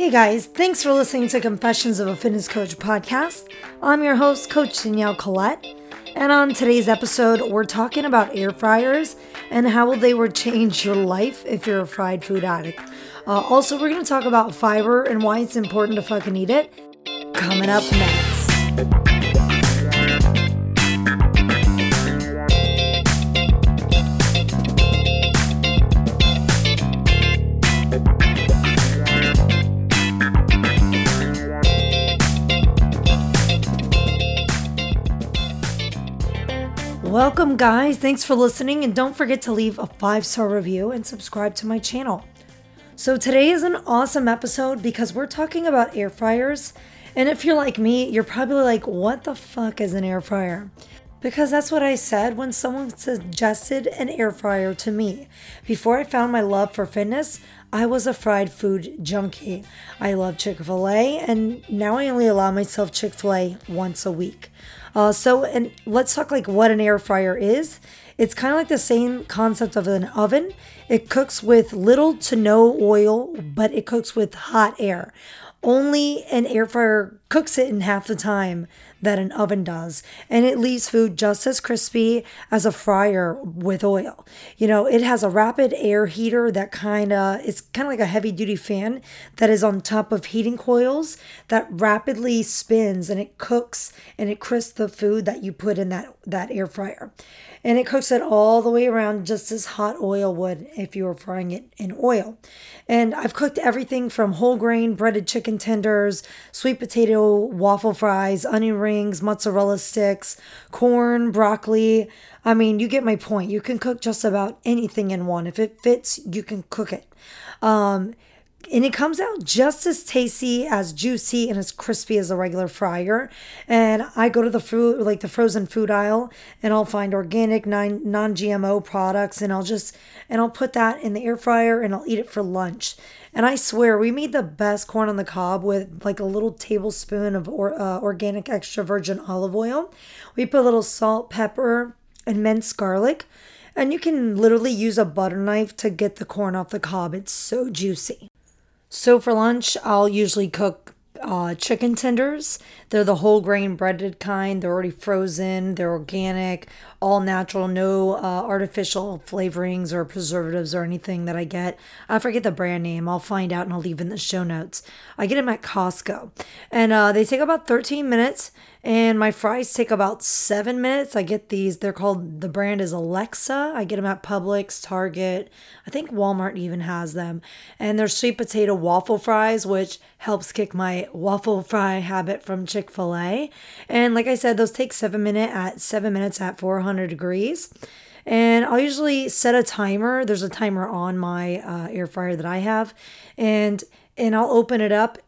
Hey guys, thanks for listening to Confessions of a Fitness Coach podcast. I'm your host, Coach Danielle Collette. And on today's episode, we're talking about air fryers and how they change your life if you're a fried food addict. Uh, also, we're going to talk about fiber and why it's important to fucking eat it. Coming up next. Welcome, guys. Thanks for listening, and don't forget to leave a five star review and subscribe to my channel. So, today is an awesome episode because we're talking about air fryers. And if you're like me, you're probably like, what the fuck is an air fryer? Because that's what I said when someone suggested an air fryer to me. Before I found my love for fitness, I was a fried food junkie. I love Chick fil A, and now I only allow myself Chick fil A once a week. Uh, so, and let's talk like what an air fryer is. It's kind of like the same concept of an oven. It cooks with little to no oil, but it cooks with hot air. Only an air fryer cooks it in half the time that an oven does, and it leaves food just as crispy as a fryer with oil. You know, it has a rapid air heater that kind of it's kind of like a heavy duty fan that is on top of heating coils that rapidly spins and it cooks and it crisps the food that you put in that that air fryer. And it cooks it all the way around just as hot oil would if you were frying it in oil. And I've cooked everything from whole grain breaded chicken tenders, sweet potato waffle fries, onion rings, mozzarella sticks, corn, broccoli. I mean, you get my point. You can cook just about anything in one. If it fits, you can cook it. Um, and it comes out just as tasty, as juicy, and as crispy as a regular fryer. And I go to the food, like the frozen food aisle, and I'll find organic, non GMO products, and I'll just and I'll put that in the air fryer, and I'll eat it for lunch. And I swear, we made the best corn on the cob with like a little tablespoon of or, uh, organic extra virgin olive oil. We put a little salt, pepper, and minced garlic. And you can literally use a butter knife to get the corn off the cob. It's so juicy. So for lunch, I'll usually cook uh, chicken tenders. They're the whole grain breaded kind. They're already frozen. They're organic, all natural, no uh, artificial flavorings or preservatives or anything that I get. I forget the brand name. I'll find out and I'll leave in the show notes. I get them at Costco, and uh, they take about 13 minutes. And my fries take about seven minutes. I get these. They're called the brand is Alexia. I get them at Publix, Target. I think Walmart even has them. And they're sweet potato waffle fries, which helps kick my waffle fry habit from Chick Fil A. And like I said, those take seven minute at seven minutes at 400 degrees. And I'll usually set a timer. There's a timer on my uh, air fryer that I have, and and I'll open it up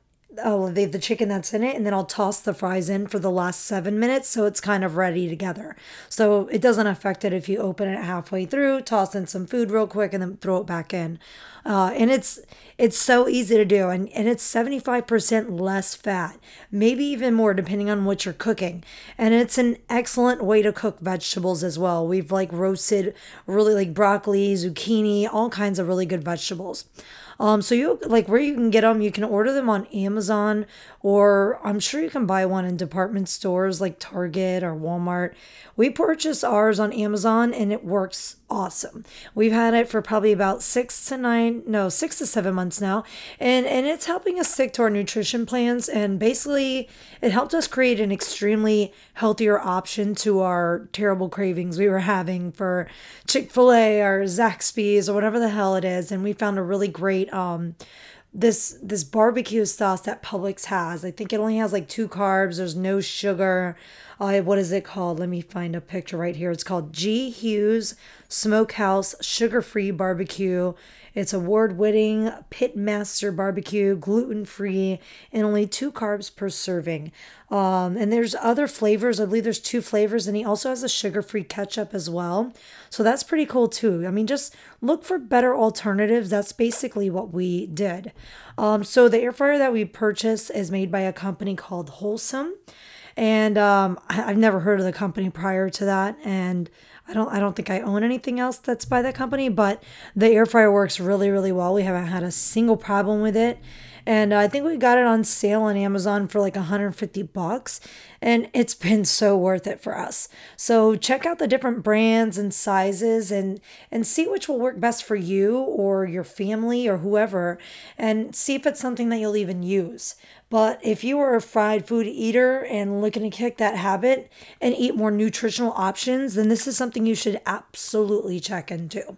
oh the, the chicken that's in it and then i'll toss the fries in for the last seven minutes so it's kind of ready together so it doesn't affect it if you open it halfway through toss in some food real quick and then throw it back in. Uh, and it's it's so easy to do and, and it's 75% less fat maybe even more depending on what you're cooking. And it's an excellent way to cook vegetables as well. We've like roasted really like broccoli zucchini all kinds of really good vegetables um, so you like where you can get them, you can order them on Amazon, or I'm sure you can buy one in department stores like Target or Walmart. We purchased ours on Amazon and it works awesome. We've had it for probably about six to nine, no, six to seven months now, and and it's helping us stick to our nutrition plans. And basically, it helped us create an extremely healthier option to our terrible cravings we were having for Chick Fil A or Zaxby's or whatever the hell it is. And we found a really great um this this barbecue sauce that Publix has. I think it only has like two carbs. There's no sugar. Uh, what is it called? Let me find a picture right here. It's called G Hughes Smokehouse Sugar Free Barbecue. It's award winning Pitmaster barbecue, gluten free, and only two carbs per serving. Um, and there's other flavors. I believe there's two flavors, and he also has a sugar free ketchup as well. So that's pretty cool too. I mean, just look for better alternatives. That's basically what we did. Um, so the air fryer that we purchased is made by a company called Wholesome. And um, I've never heard of the company prior to that. And I don't I don't think I own anything else that's by that company, but the air fryer works really really well. We haven't had a single problem with it. And I think we got it on sale on Amazon for like 150 bucks. And it's been so worth it for us. So check out the different brands and sizes and and see which will work best for you or your family or whoever and see if it's something that you'll even use. But if you are a fried food eater and looking to kick that habit and eat more nutritional options, then this is something you should absolutely check into.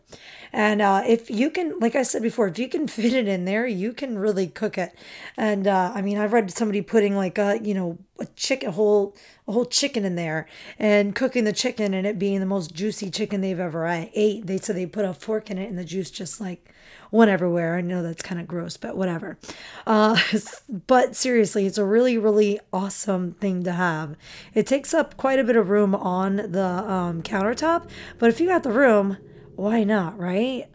And uh, if you can, like I said before, if you can fit it in there, you can really cook it. And uh, I mean, I've read somebody putting like a, you know, a chicken whole a whole chicken in there and cooking the chicken and it being the most juicy chicken they've ever ate. They said they put a fork in it and the juice just like went everywhere. I know that's kind of gross, but whatever. Uh, but seriously, it's a really, really awesome thing to have. It takes up quite a bit of room on the um, countertop, but if you got the room, why not, right?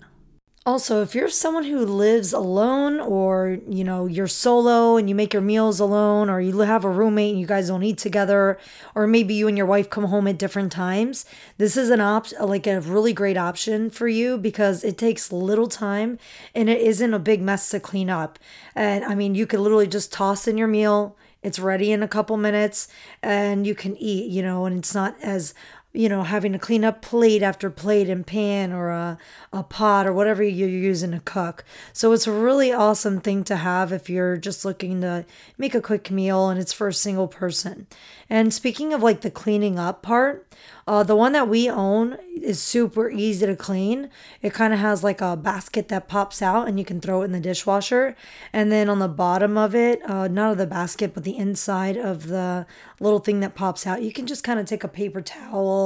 Also, if you're someone who lives alone or, you know, you're solo and you make your meals alone or you have a roommate and you guys don't eat together or maybe you and your wife come home at different times, this is an op like a really great option for you because it takes little time and it isn't a big mess to clean up. And I mean, you could literally just toss in your meal, it's ready in a couple minutes and you can eat, you know, and it's not as you know, having to clean up plate after plate and pan or a, a pot or whatever you're using to cook. So it's a really awesome thing to have if you're just looking to make a quick meal and it's for a single person. And speaking of like the cleaning up part, uh, the one that we own is super easy to clean. It kind of has like a basket that pops out and you can throw it in the dishwasher. And then on the bottom of it, uh, not of the basket, but the inside of the little thing that pops out, you can just kind of take a paper towel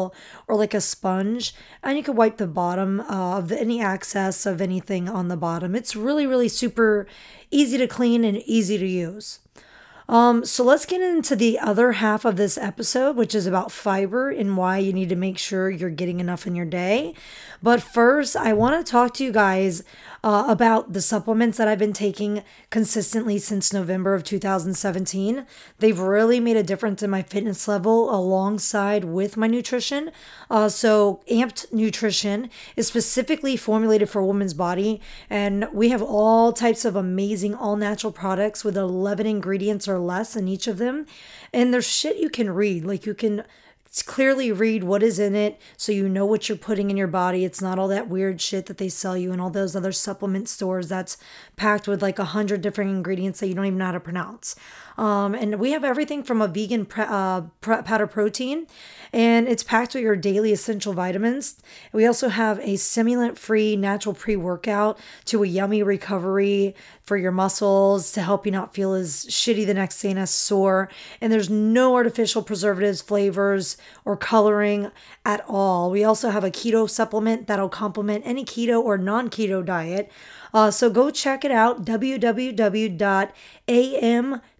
or like a sponge and you can wipe the bottom of any access of anything on the bottom. It's really, really super easy to clean and easy to use. Um, so let's get into the other half of this episode, which is about fiber and why you need to make sure you're getting enough in your day. But first, I want to talk to you guys uh, about the supplements that I've been taking consistently since November of 2017. They've really made a difference in my fitness level alongside with my nutrition. Uh, so, Amped Nutrition is specifically formulated for a woman's body, and we have all types of amazing all natural products with 11 ingredients or less in each of them. And there's shit you can read, like you can clearly read what is in it so you know what you're putting in your body. It's not all that weird shit that they sell you in all those other supplement stores that's packed with like a hundred different ingredients that you don't even know how to pronounce. Um, and we have everything from a vegan pre- uh, pre- powder protein, and it's packed with your daily essential vitamins. We also have a stimulant free natural pre workout to a yummy recovery for your muscles to help you not feel as shitty the next day and as sore. And there's no artificial preservatives, flavors, or coloring at all. We also have a keto supplement that'll complement any keto or non keto diet. Uh, so go check it out www.am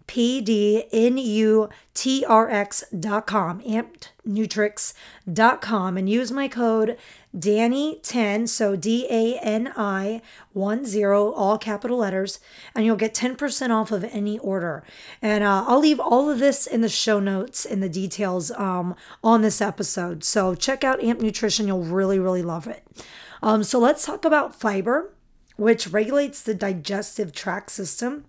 pdnutrx.com, ampednutrix.com, and use my code DANI10, so D A N I 1 0, all capital letters, and you'll get 10% off of any order. And uh, I'll leave all of this in the show notes and the details um, on this episode. So check out Amp Nutrition, you'll really, really love it. Um, so let's talk about fiber, which regulates the digestive tract system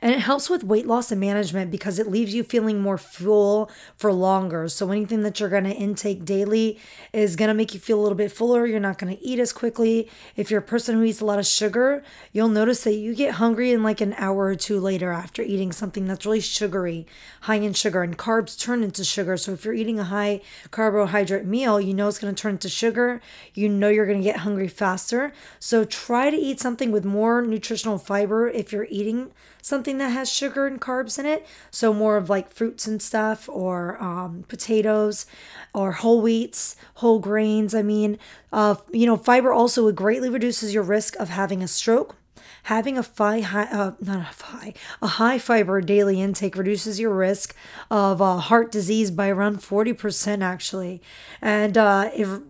and it helps with weight loss and management because it leaves you feeling more full for longer. So anything that you're going to intake daily is going to make you feel a little bit fuller. You're not going to eat as quickly. If you're a person who eats a lot of sugar, you'll notice that you get hungry in like an hour or two later after eating something that's really sugary, high in sugar, and carbs turn into sugar. So if you're eating a high carbohydrate meal, you know it's going to turn into sugar. You know you're going to get hungry faster. So try to eat something with more nutritional fiber if you're eating something that has sugar and carbs in it. So more of like fruits and stuff, or um, potatoes, or whole wheats, whole grains. I mean, uh, you know, fiber also greatly reduces your risk of having a stroke. Having a high, high uh, not a high, a high fiber daily intake reduces your risk of uh, heart disease by around 40% actually. And uh, if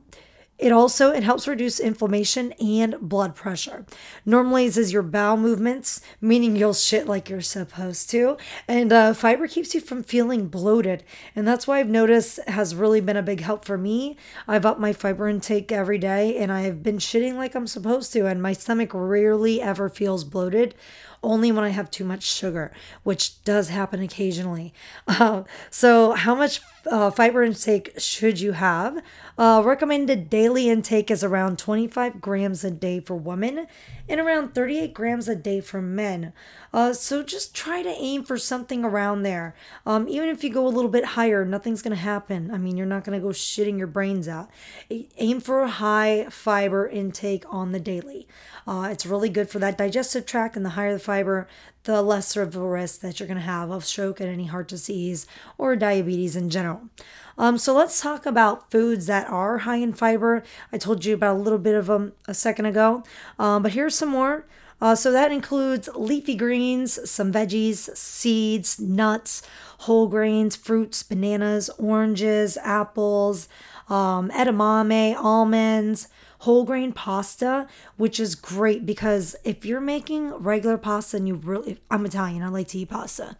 it also it helps reduce inflammation and blood pressure. Normalizes your bowel movements, meaning you'll shit like you're supposed to. And uh, fiber keeps you from feeling bloated, and that's why I've noticed has really been a big help for me. I've upped my fiber intake every day, and I've been shitting like I'm supposed to, and my stomach rarely ever feels bloated only when I have too much sugar, which does happen occasionally. Uh, so, how much uh, fiber intake should you have? Uh, recommended daily intake is around 25 grams a day for women and around 38 grams a day for men. Uh, so just try to aim for something around there. Um, even if you go a little bit higher, nothing's going to happen. I mean, you're not going to go shitting your brains out. Aim for a high fiber intake on the daily. Uh, it's really good for that digestive tract, and the higher the fiber, the lesser of the risk that you're going to have of stroke and any heart disease or diabetes in general. Um, so let's talk about foods that are high in fiber. I told you about a little bit of them a second ago, um, but here's some more. Uh, so that includes leafy greens, some veggies, seeds, nuts, whole grains, fruits, bananas, oranges, apples, um, edamame, almonds, whole grain pasta, which is great because if you're making regular pasta and you really, I'm Italian, I like to eat pasta.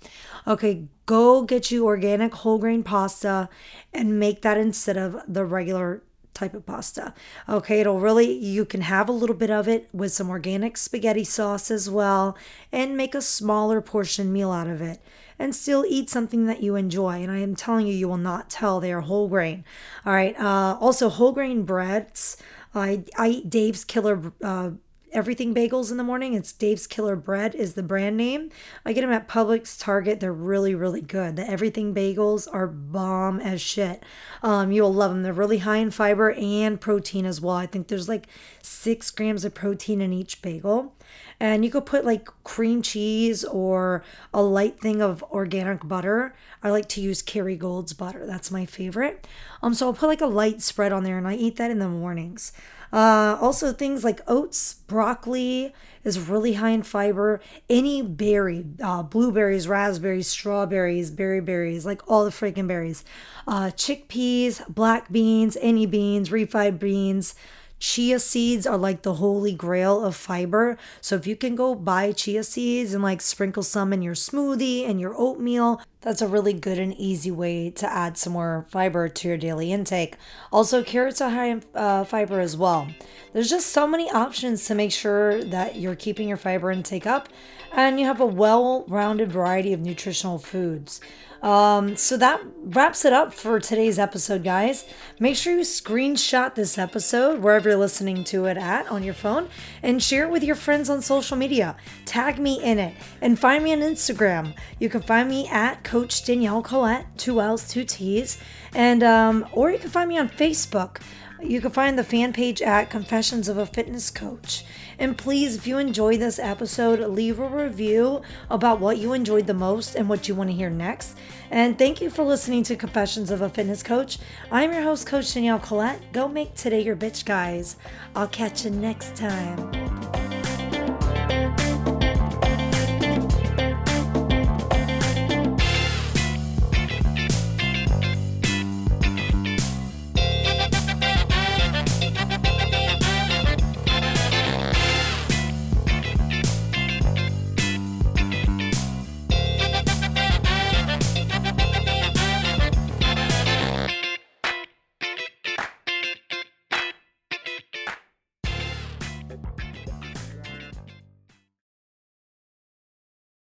Okay, go get you organic whole grain pasta and make that instead of the regular type of pasta. Okay, it'll really, you can have a little bit of it with some organic spaghetti sauce as well and make a smaller portion meal out of it and still eat something that you enjoy. And I am telling you, you will not tell they are whole grain. All right, uh, also whole grain breads. I, I eat Dave's Killer uh, everything bagels in the morning. It's Dave's Killer Bread is the brand name. I get them at Publix, Target. They're really, really good. The everything bagels are bomb as shit. Um, you'll love them. They're really high in fiber and protein as well. I think there's like six grams of protein in each bagel. And you could put like cream cheese or a light thing of organic butter. I like to use Kerrygold's butter. That's my favorite. Um, so I'll put like a light spread on there and I eat that in the mornings. Uh, also, things like oats, broccoli is really high in fiber. Any berry, uh, blueberries, raspberries, strawberries, berry berries, like all the freaking berries. Uh, chickpeas, black beans, any beans, refried beans. Chia seeds are like the holy grail of fiber. So if you can go buy chia seeds and like sprinkle some in your smoothie and your oatmeal, that's a really good and easy way to add some more fiber to your daily intake. Also, carrots are high in uh, fiber as well. There's just so many options to make sure that you're keeping your fiber intake up and you have a well rounded variety of nutritional foods. Um, so that wraps it up for today's episode, guys. Make sure you screenshot this episode wherever you're listening to it at on your phone and share it with your friends on social media. Tag me in it and find me on Instagram. You can find me at Coach Danielle Collette, two L's, two T's, and um, or you can find me on Facebook. You can find the fan page at Confessions of a Fitness Coach. And please, if you enjoyed this episode, leave a review about what you enjoyed the most and what you want to hear next. And thank you for listening to Confessions of a Fitness Coach. I'm your host, Coach Danielle Collette. Go make today your bitch, guys. I'll catch you next time.